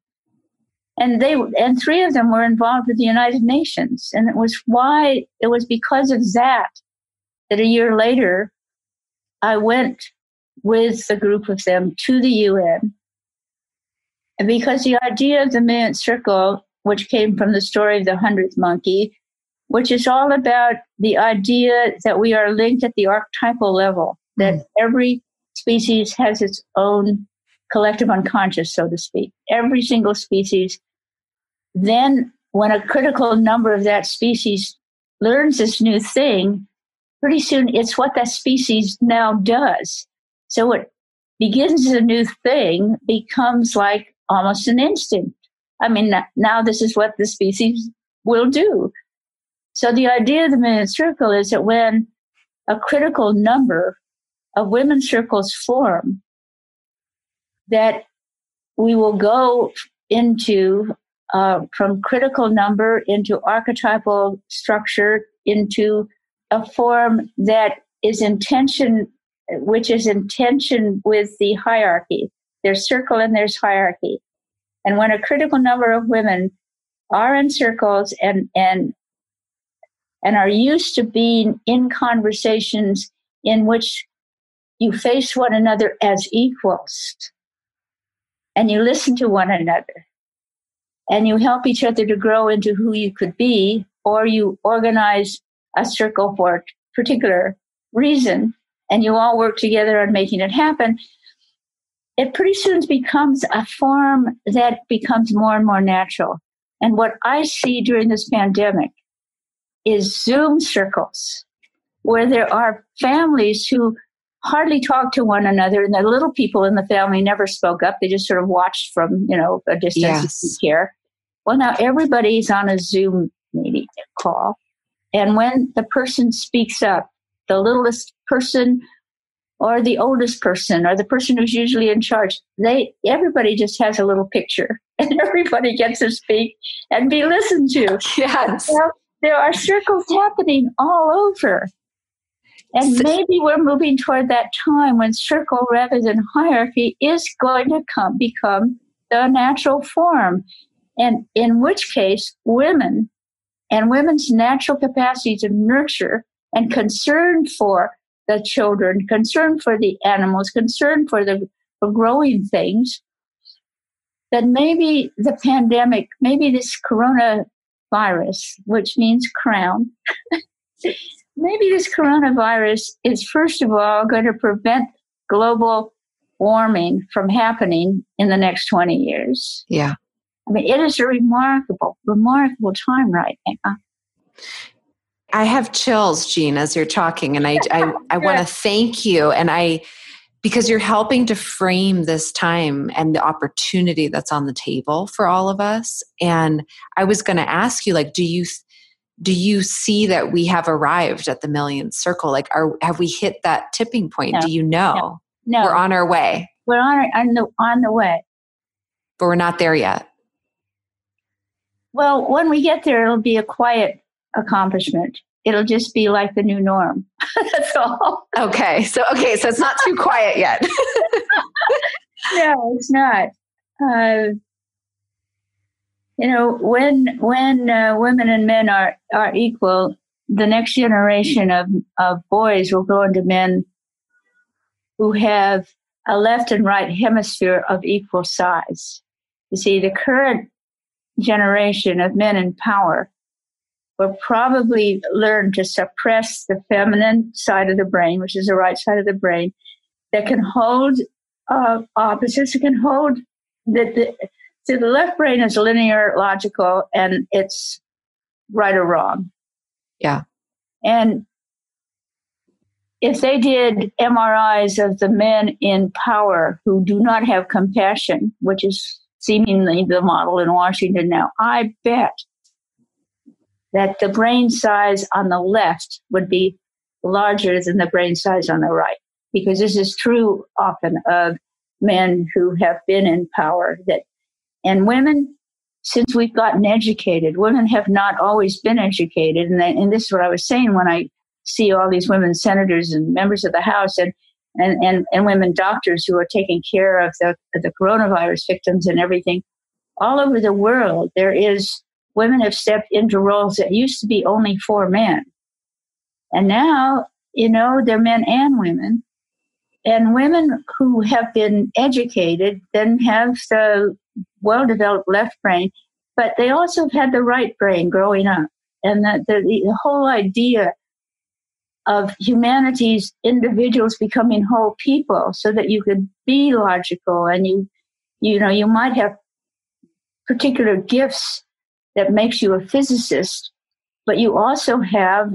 and they and three of them were involved with the United Nations, and it was why it was because of that that a year later, I went with a group of them to the UN. And because the idea of the Millionth Circle, which came from the story of the hundredth monkey, which is all about the idea that we are linked at the archetypal level, that mm. every species has its own collective unconscious, so to speak. Every single species. Then, when a critical number of that species learns this new thing, pretty soon it's what that species now does. So it begins as a new thing, becomes like almost an instinct. I mean, now this is what the species will do. So the idea of the millionth circle is that when a critical number of women's circles form, that we will go into uh, from critical number into archetypal structure into a form that is intention, which is intention with the hierarchy. There's circle and there's hierarchy. And when a critical number of women are in circles and, and, and are used to being in conversations in which you face one another as equals and you listen to one another and you help each other to grow into who you could be, or you organize a circle for a particular reason and you all work together on making it happen, it pretty soon becomes a form that becomes more and more natural. And what I see during this pandemic is Zoom circles where there are families who hardly talk to one another and the little people in the family never spoke up. They just sort of watched from, you know, a distance yes. care. Well, now everybody's on a Zoom meeting call. And when the person speaks up, the littlest person or the oldest person or the person who's usually in charge, they everybody just has a little picture and everybody gets to speak and be listened to. Yes. Well, there are circles happening all over. And maybe we're moving toward that time when circle rather than hierarchy is going to come become the natural form. And in which case, women and women's natural capacity to nurture and concern for the children, concern for the animals, concern for the for growing things, that maybe the pandemic, maybe this coronavirus, which means crown, maybe this coronavirus is first of all going to prevent global warming from happening in the next 20 years. Yeah. I mean, it is a remarkable, remarkable time right now. I have chills, Jean, as you're talking, and I, I, I want to thank you. And I, because you're helping to frame this time and the opportunity that's on the table for all of us. And I was going to ask you, like, do you, do you see that we have arrived at the millionth circle? Like, are have we hit that tipping point? No. Do you know? No. no. we're on our way. We're on on the on the way, but we're not there yet. Well, when we get there, it'll be a quiet accomplishment. It'll just be like the new norm. That's all. Okay. So, okay. So it's not too quiet yet. no, it's not. Uh, you know, when when uh, women and men are are equal, the next generation of of boys will grow into men who have a left and right hemisphere of equal size. You see, the current generation of men in power will probably learn to suppress the feminine side of the brain, which is the right side of the brain, that can hold uh, opposites, can hold that the, so the left brain is linear, logical, and it's right or wrong. Yeah. And if they did MRIs of the men in power who do not have compassion, which is seemingly the model in Washington now, I bet that the brain size on the left would be larger than the brain size on the right. Because this is true often of men who have been in power that, and women, since we've gotten educated, women have not always been educated. And, and this is what I was saying when I see all these women senators and members of the House and, and, and, and women doctors who are taking care of the, the coronavirus victims and everything. All over the world, there is women have stepped into roles that used to be only for men. And now, you know, they're men and women. And women who have been educated then have the well developed left brain, but they also have had the right brain growing up. And the, the, the whole idea of humanity's individuals becoming whole people so that you could be logical and you you know you might have particular gifts that makes you a physicist, but you also have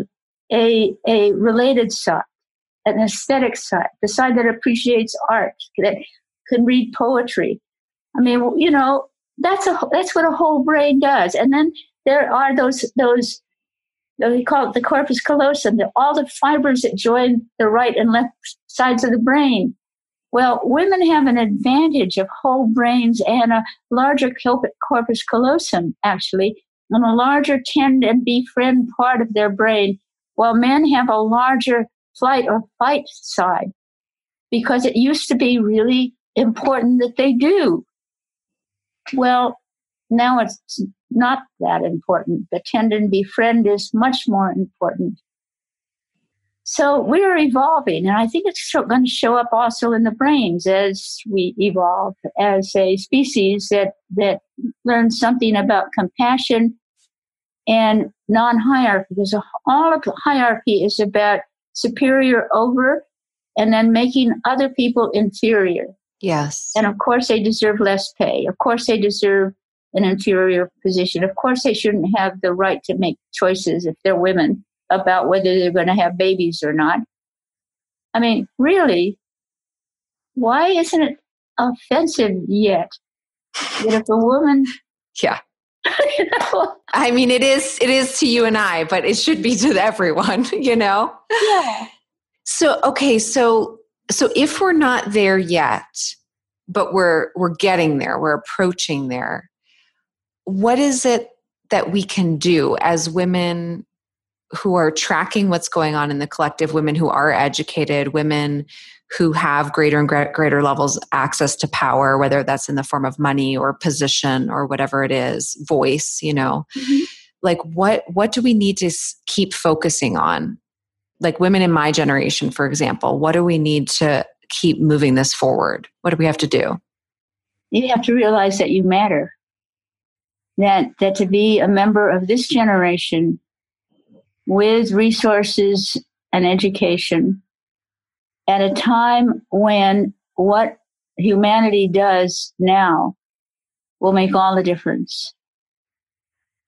a, a related side, an aesthetic side, the side that appreciates art, that can read poetry. I mean, you know, that's a that's what a whole brain does. And then there are those those we call it the corpus callosum, the, all the fibers that join the right and left sides of the brain. Well, women have an advantage of whole brains and a larger corpus callosum, actually, and a larger tend and befriend part of their brain, while men have a larger flight or fight side because it used to be really important that they do. Well, now it's not that important. The tend and befriend is much more important. So we're evolving, and I think it's going to show up also in the brains as we evolve as a species that that learns something about compassion and non-hierarchy. Because all of hierarchy is about superior over, and then making other people inferior. Yes. And of course, they deserve less pay. Of course, they deserve an inferior position. Of course, they shouldn't have the right to make choices if they're women about whether they're going to have babies or not. I mean, really, why isn't it offensive yet? That if a woman. Yeah. you know? I mean, it is. It is to you and I, but it should be to everyone. You know. Yeah. So okay, so so if we're not there yet, but we're we're getting there, we're approaching there. What is it that we can do as women who are tracking what's going on in the collective, women who are educated, women who have greater and greater levels access to power, whether that's in the form of money or position or whatever it is, voice, you know. Mm-hmm. Like what what do we need to keep focusing on? Like women in my generation, for example, what do we need to keep moving this forward? What do we have to do? You have to realize that you matter. That that to be a member of this generation with resources and education at a time when what humanity does now will make all the difference.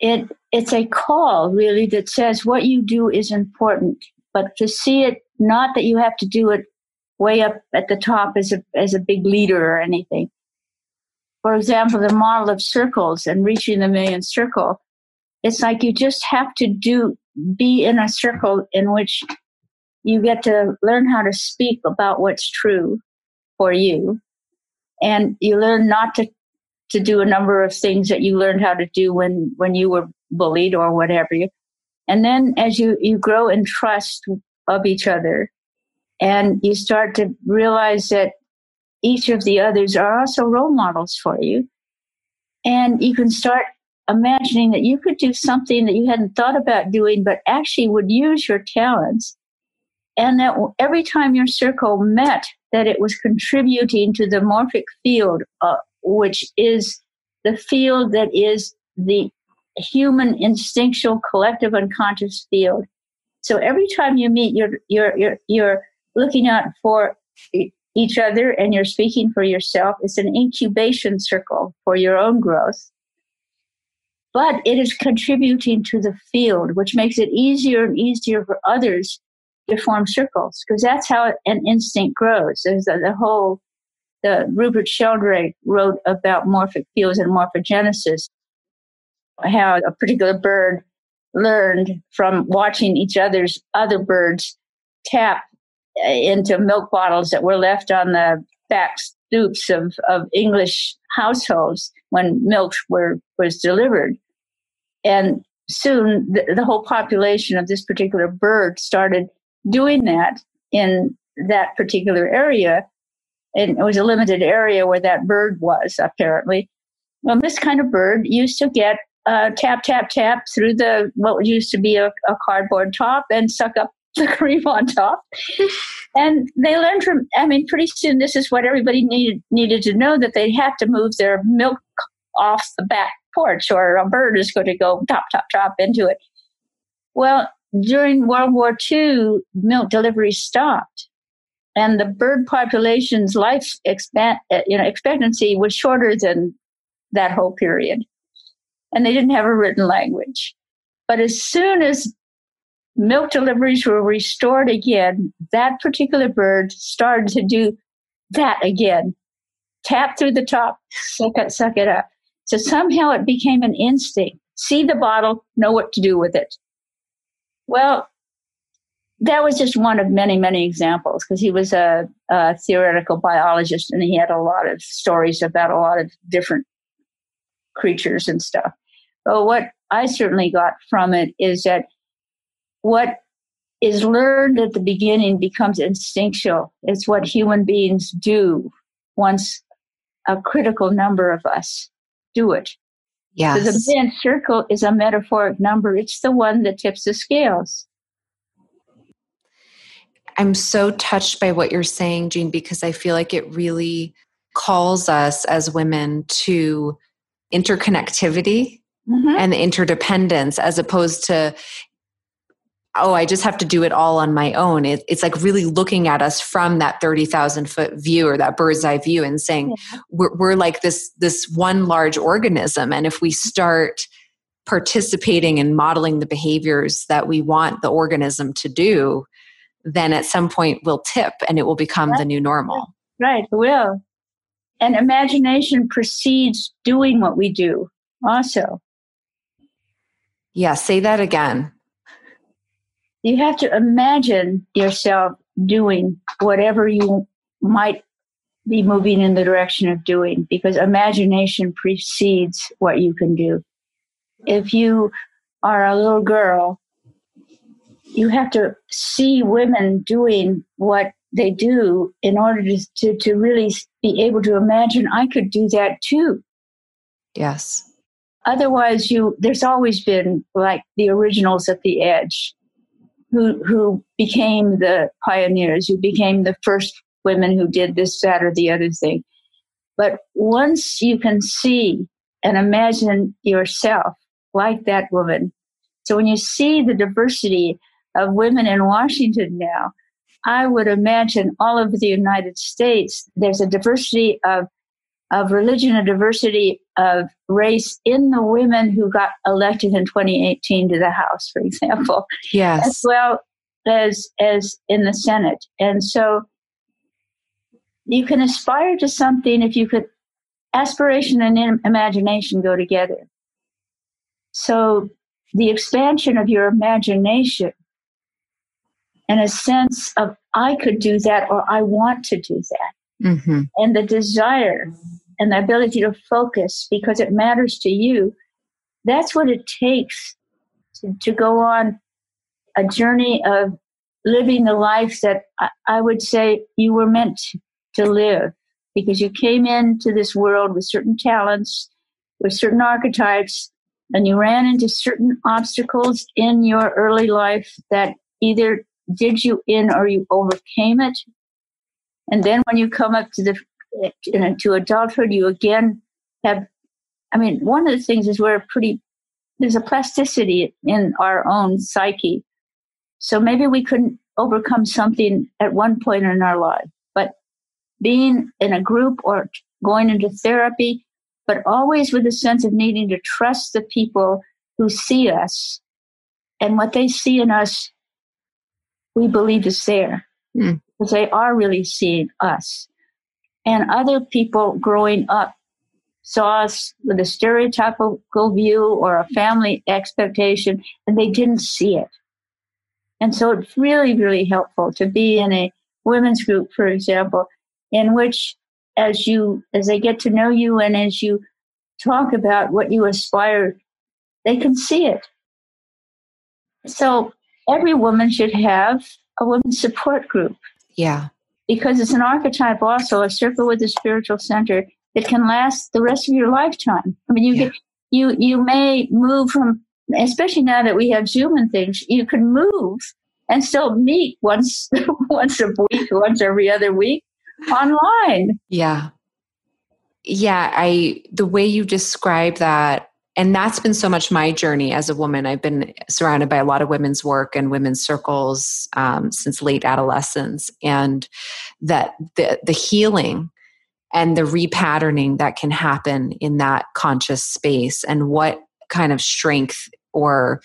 It, it's a call really that says what you do is important, but to see it not that you have to do it way up at the top as a, as a big leader or anything. For example, the model of circles and reaching the millionth circle, it's like you just have to do be in a circle in which you get to learn how to speak about what's true for you. And you learn not to to do a number of things that you learned how to do when when you were bullied or whatever and then as you you grow in trust of each other and you start to realize that each of the others are also role models for you and you can start imagining that you could do something that you hadn't thought about doing, but actually would use your talents. And that every time your circle met, that it was contributing to the morphic field, uh, which is the field that is the human instinctual collective unconscious field. So every time you meet, you're, you're, you're, you're looking out for each other and you're speaking for yourself. It's an incubation circle for your own growth but it is contributing to the field, which makes it easier and easier for others to form circles because that's how an instinct grows. There's the, the whole, the Rupert Sheldrake wrote about morphic fields and morphogenesis, how a particular bird learned from watching each other's other birds tap into milk bottles that were left on the back stoops of, of English households when milk were was delivered. And soon the, the whole population of this particular bird started doing that in that particular area. And it was a limited area where that bird was, apparently. Well, this kind of bird used to get uh, tap, tap, tap through the what used to be a, a cardboard top and suck up the cream on top. and they learned from, I mean, pretty soon this is what everybody needed needed to know that they had to move their milk off the back porch or a bird is going to go top, top, top into it. Well, during World War II, milk delivery stopped and the bird population's life expect, uh, you know, expectancy was shorter than that whole period. And they didn't have a written language. But as soon as milk deliveries were restored again, that particular bird started to do that again. Tap through the top, suck it, suck it up. So somehow it became an instinct. See the bottle, know what to do with it. Well, that was just one of many, many examples because he was a, a, theoretical biologist and he had a lot of stories about a lot of different creatures and stuff. But what I certainly got from it is that what is learned at the beginning becomes instinctual. It's what human beings do once a critical number of us do it. Yes. So the man circle is a metaphoric number. It's the one that tips the scales. I'm so touched by what you're saying, Jean, because I feel like it really calls us as women to interconnectivity mm-hmm. and interdependence as opposed to oh i just have to do it all on my own it, it's like really looking at us from that 30000 foot view or that bird's eye view and saying yeah. we're, we're like this this one large organism and if we mm-hmm. start participating and modeling the behaviors that we want the organism to do then at some point we'll tip and it will become right. the new normal. Right, it will. And imagination precedes doing what we do also. Yeah, say that again. You have to imagine yourself doing whatever you might be moving in the direction of doing because imagination precedes what you can do. If you are a little girl you have to see women doing what they do in order to, to, to really be able to imagine I could do that too. Yes. Otherwise, you there's always been like the originals at the edge, who who became the pioneers, who became the first women who did this, that, or the other thing. But once you can see and imagine yourself like that woman, so when you see the diversity of women in Washington now, I would imagine all over the United States, there's a diversity of, of religion, a diversity of race in the women who got elected in 2018 to the House, for example. Yes. As well as, as in the Senate. And so you can aspire to something if you could, aspiration and imagination go together. So the expansion of your imagination and a sense of I could do that or I want to do that. Mm-hmm. And the desire and the ability to focus because it matters to you. That's what it takes to, to go on a journey of living the life that I, I would say you were meant to live because you came into this world with certain talents, with certain archetypes, and you ran into certain obstacles in your early life that either did you in or you overcame it and then when you come up to the you know, to adulthood you again have i mean one of the things is we're pretty there's a plasticity in our own psyche. So maybe we couldn't overcome something at one point in our life but being in a group or going into therapy but always with a sense of needing to trust the people who see us. And what they see in us we believe is there mm. because they are really seeing us. And other people growing up saw us with a stereotypical view or a family expectation, and they didn't see it. And so it's really, really helpful to be in a women's group, for example, in which as you as they get to know you and as you talk about what you aspire, they can see it. So every woman should have a women's support group. Yeah. Because it's an archetype also, a circle with a spiritual center that can last the rest of your lifetime. I mean, you yeah. get, you, you may move from, especially now that we have Zoom and things, you can move and still meet once, once a week, once every other week online. Yeah. Yeah. I, the way you describe that and that's been so much my journey as a woman. I've been surrounded by a lot of women's work and women's circles um, since late adolescence, and that the the healing and the repatterning that can happen in that conscious space, and what kind of strength or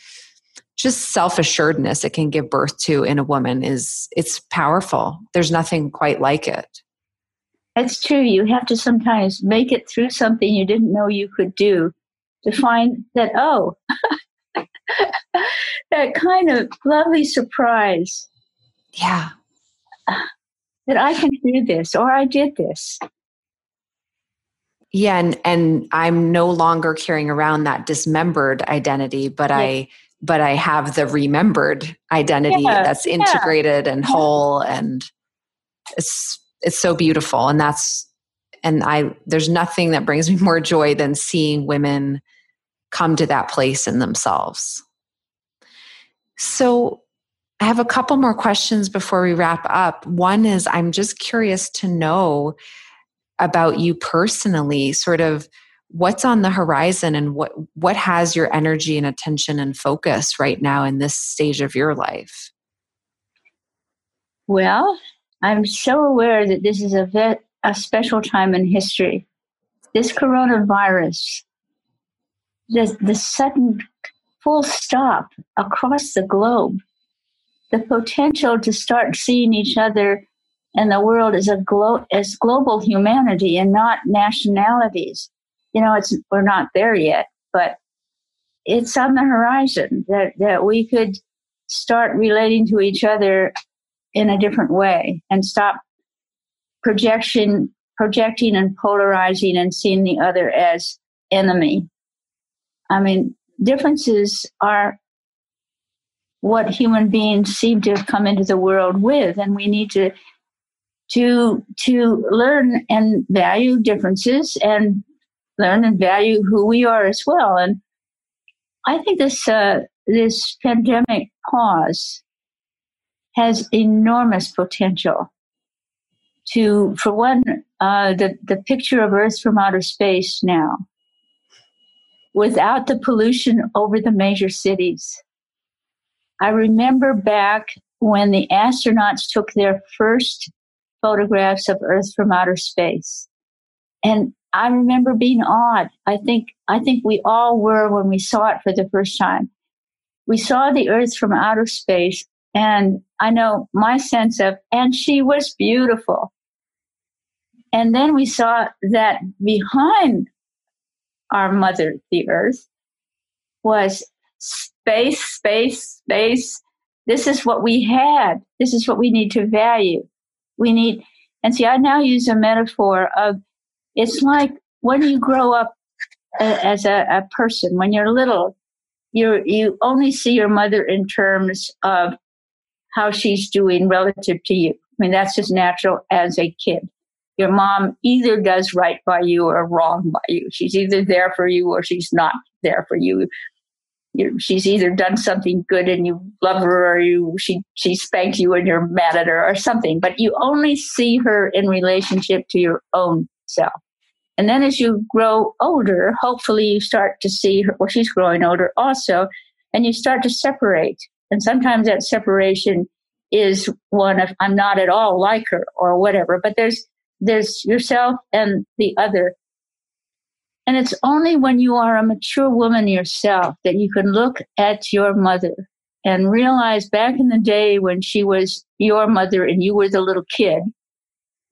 just self-assuredness it can give birth to in a woman is it's powerful. There's nothing quite like it. That's true. You have to sometimes make it through something you didn't know you could do to find that, oh, that kind of lovely surprise Yeah. That I can do this or I did this. Yeah, and and I'm no longer carrying around that dismembered identity, but yeah. I but I have the remembered identity yeah, that's integrated yeah. and whole and it's it's so beautiful and that's and I there's nothing that brings me more joy than seeing women come to that place in themselves. So I have a couple more questions before we wrap up. One is I'm just curious to know about you personally, sort of what's on the horizon and what what has your energy and attention and focus right now in this stage of your life? Well, I'm so aware that this is a ve- a special time in history. This coronavirus, the, the sudden full stop across the globe, the potential to start seeing each other and the world as a glo- as global humanity and not nationalities. You know, it's we're not there yet, but it's on the horizon that that we could start relating to each other in a different way and stop projection projecting and polarizing and seeing the other as enemy. I mean, differences are what human beings seem to have come into the world with, and we need to to to learn and value differences and learn and value who we are as well. And I think this uh, this pandemic pause has enormous potential to, for one, uh, the the picture of Earth from outer space now, without the pollution over the major cities. I remember back when the astronauts took their first photographs of Earth from outer space. And I remember being awed. I think, I think we all were when we saw it for the first time. We saw the Earth from outer space and I know my sense of, and she was beautiful. And then we saw that behind our mother, the earth, was space, space, space. This is what we had. This is what we need to value we need and see i now use a metaphor of it's like when you grow up as a, a person when you're little you you only see your mother in terms of how she's doing relative to you i mean that's just natural as a kid your mom either does right by you or wrong by you. She's either there for you or she's not there for you. You, she's either done something good and you love her or you she she spanked you and you're mad at her or something but you only see her in relationship to your own self. And then as you grow older hopefully you start to see her well she's growing older also and you start to separate. And sometimes that separation is one of i'm not at all like her or whatever but there's there's yourself and the other and it's only when you are a mature woman yourself that you can look at your mother and realize back in the day when she was your mother and you were the little kid,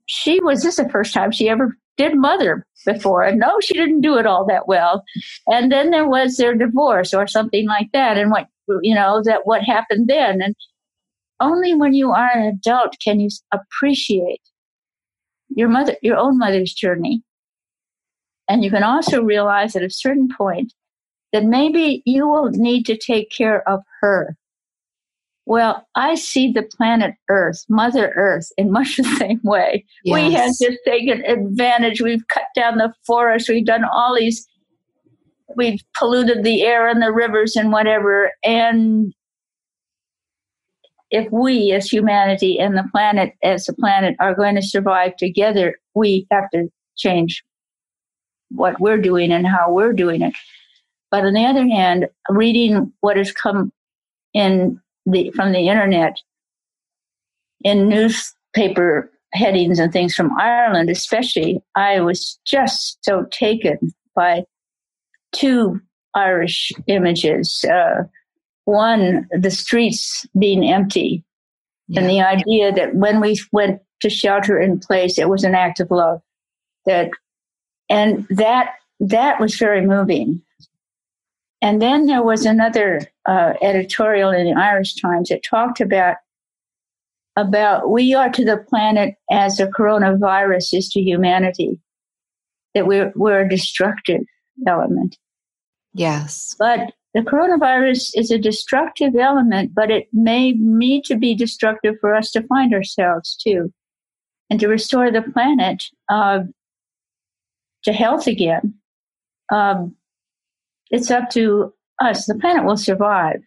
she was this the first time she ever did mother before. And no, she didn't do it all that well. And then there was their divorce or something like that. And what, you know, that what happened then. And only when you are an adult can you appreciate your mother, your own mother's journey and you can also realize at a certain point that maybe you will need to take care of her. Well, I see the planet Earth, Mother Earth, in much the same way. Yes. We have just taken advantage. We've cut down the forest. We've done all these, we've polluted the air and the rivers and whatever. And if we as humanity and the planet as a planet are going to survive together, we have to change what we're doing and how we're doing it. But on the other hand, reading what has come in the from the internet in newspaper headings and things from Ireland, especially, I was just so taken by two Irish images. Uh, one, the streets being empty, yeah. and the idea that when we went to shelter in place, it was an act of love. That and that that was very moving. And then there was another uh, editorial in the Irish Times that talked about about we are to the planet as the coronavirus is to humanity, that we're, we're a destructive element. Yes. But the coronavirus is a destructive element, but it may need to be destructive for us to find ourselves too and to restore the planet uh, to health again. Um, it's up to us. The planet will survive,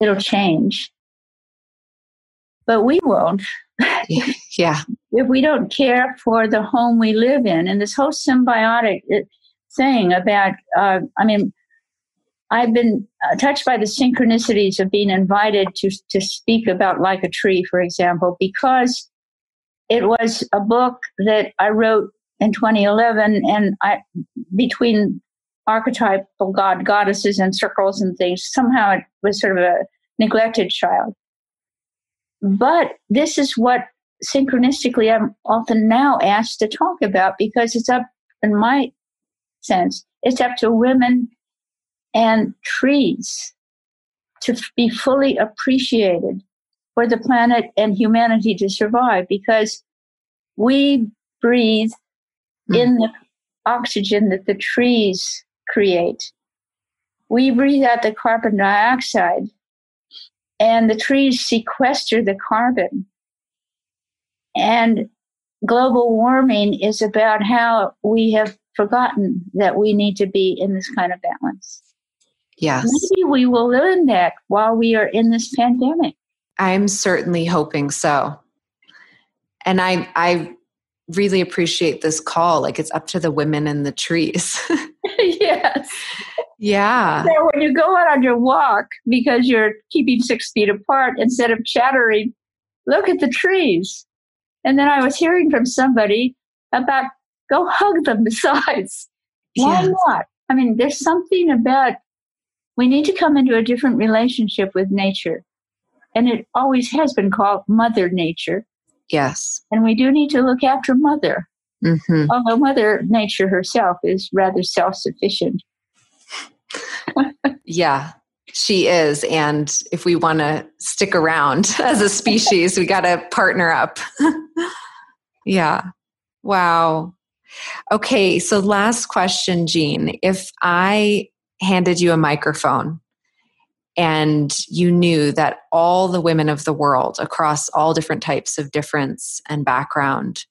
it'll change, but we won't. yeah. if we don't care for the home we live in, and this whole symbiotic uh, thing about, uh, I mean, I've been uh, touched by the synchronicities of being invited to, to speak about Like a Tree, for example, because it was a book that I wrote in 2011 and I, between archetypal god goddesses and circles and things, somehow it was sort of a neglected child. But this is what synchronistically I'm often now asked to talk about because it's up, in my sense, it's up to women and trees to be fully appreciated for the planet and humanity to survive because we breathe mm. in the oxygen that the trees create. We breathe out the carbon dioxide and the trees sequester the carbon. And global warming is about how we have forgotten that we need to be in this kind of balance. Yes. Maybe we will learn that while we are in this pandemic. I'm certainly hoping so. And I I really appreciate this call. Like it's up to the women and the trees. yes. Yeah. So when you go out on your walk because you're keeping six feet apart instead of chattering, look at the trees. And then I was hearing from somebody about go hug them besides. Why yes. not? I mean, there's something about we need to come into a different relationship with nature. And it always has been called Mother Nature. Yes. And we do need to look after Mother. Mm-hmm. Although Mother Nature herself is rather self sufficient. yeah, she is. And if we want to stick around as a species, we got to partner up. yeah. Wow. Okay. So, last question, Jean. If I handed you a microphone and you knew that all the women of the world across all different types of difference and background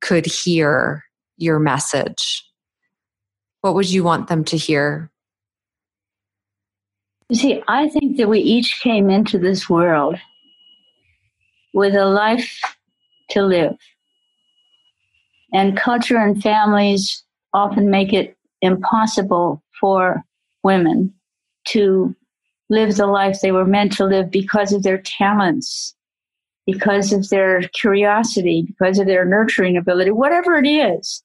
could hear your message, what would you want them to hear? You see, I think that we each came into this world with a life to live. And culture and families often make it impossible for women to live the life they were meant to live because of their talents, because of their curiosity, because of their nurturing ability, whatever it is.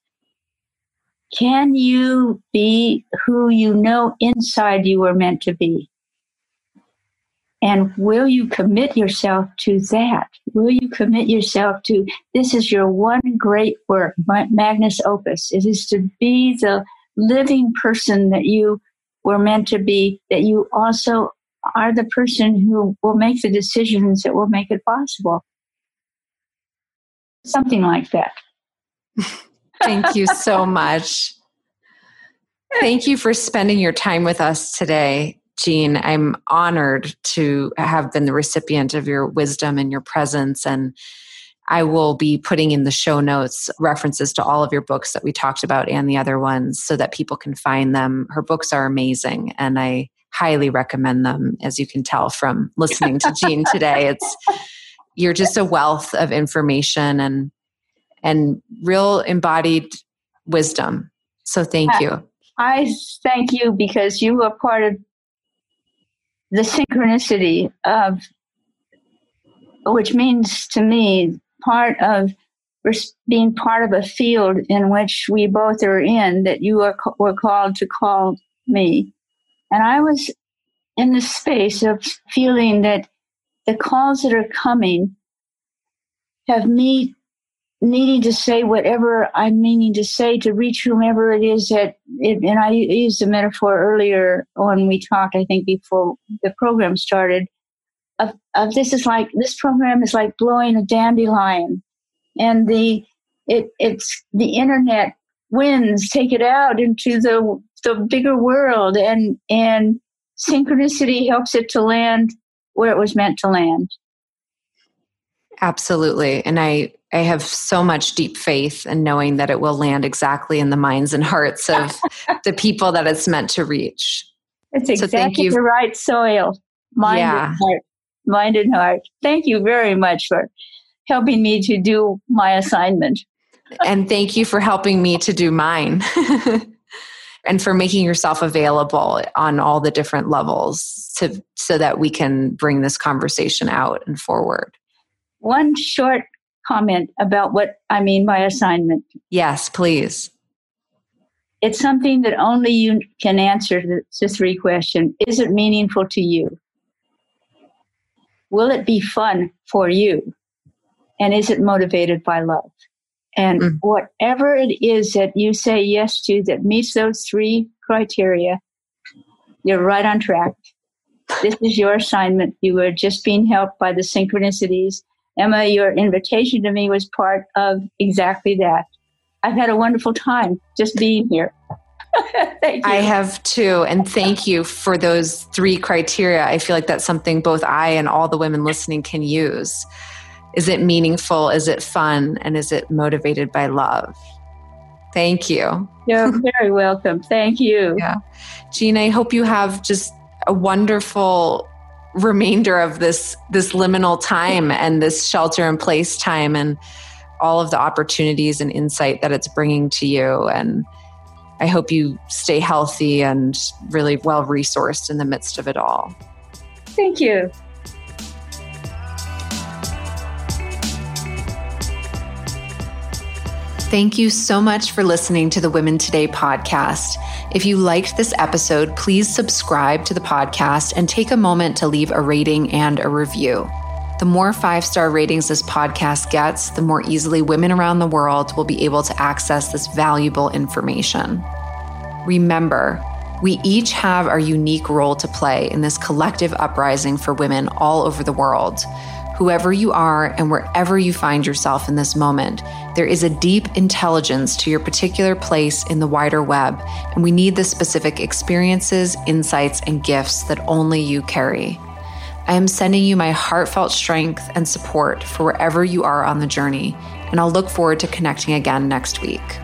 Can you be who you know inside you were meant to be? And will you commit yourself to that? Will you commit yourself to this is your one great work, magnus opus? It is to be the living person that you were meant to be, that you also are the person who will make the decisions that will make it possible. Something like that. Thank you so much. Thank you for spending your time with us today, Jean. I'm honored to have been the recipient of your wisdom and your presence and I will be putting in the show notes references to all of your books that we talked about and the other ones so that people can find them. Her books are amazing and I highly recommend them as you can tell from listening to Jean today. It's you're just a wealth of information and and real embodied wisdom. So thank you. I thank you because you are part of the synchronicity of which means to me part of being part of a field in which we both are in that you are, were called to call me. And I was in the space of feeling that the calls that are coming have me needing to say whatever I'm meaning to say to reach whomever it is that, it, and I used a metaphor earlier when we talked, I think before the program started, of, of this is like this program is like blowing a dandelion, and the it it's the internet winds take it out into the the bigger world, and and synchronicity helps it to land where it was meant to land. Absolutely, and I I have so much deep faith in knowing that it will land exactly in the minds and hearts of the people that it's meant to reach. It's exactly so the right soil, mind yeah. and heart, mind and heart. Thank you very much for helping me to do my assignment. and thank you for helping me to do mine. and for making yourself available on all the different levels to so that we can bring this conversation out and forward. One short comment about what I mean by assignment? Yes, please. It's something that only you can answer the, three question. Is it meaningful to you? Will it be fun for you? And is it motivated by love? And mm. whatever it is that you say yes to that meets those three criteria, you're right on track. This is your assignment. You were just being helped by the synchronicities Emma, your invitation to me was part of exactly that. I've had a wonderful time just being here. thank you. I have too. And thank you for those three criteria. I feel like that's something both I and all the women listening can use. Is it meaningful? Is it fun? And is it motivated by love? Thank you. You're very welcome. Thank you. Yeah. Jean, I hope you have just a wonderful remainder of this this liminal time and this shelter in place time and all of the opportunities and insight that it's bringing to you and i hope you stay healthy and really well resourced in the midst of it all thank you Thank you so much for listening to the Women Today podcast. If you liked this episode, please subscribe to the podcast and take a moment to leave a rating and a review. The more five star ratings this podcast gets, the more easily women around the world will be able to access this valuable information. Remember, we each have our unique role to play in this collective uprising for women all over the world. Whoever you are and wherever you find yourself in this moment, there is a deep intelligence to your particular place in the wider web, and we need the specific experiences, insights, and gifts that only you carry. I am sending you my heartfelt strength and support for wherever you are on the journey, and I'll look forward to connecting again next week.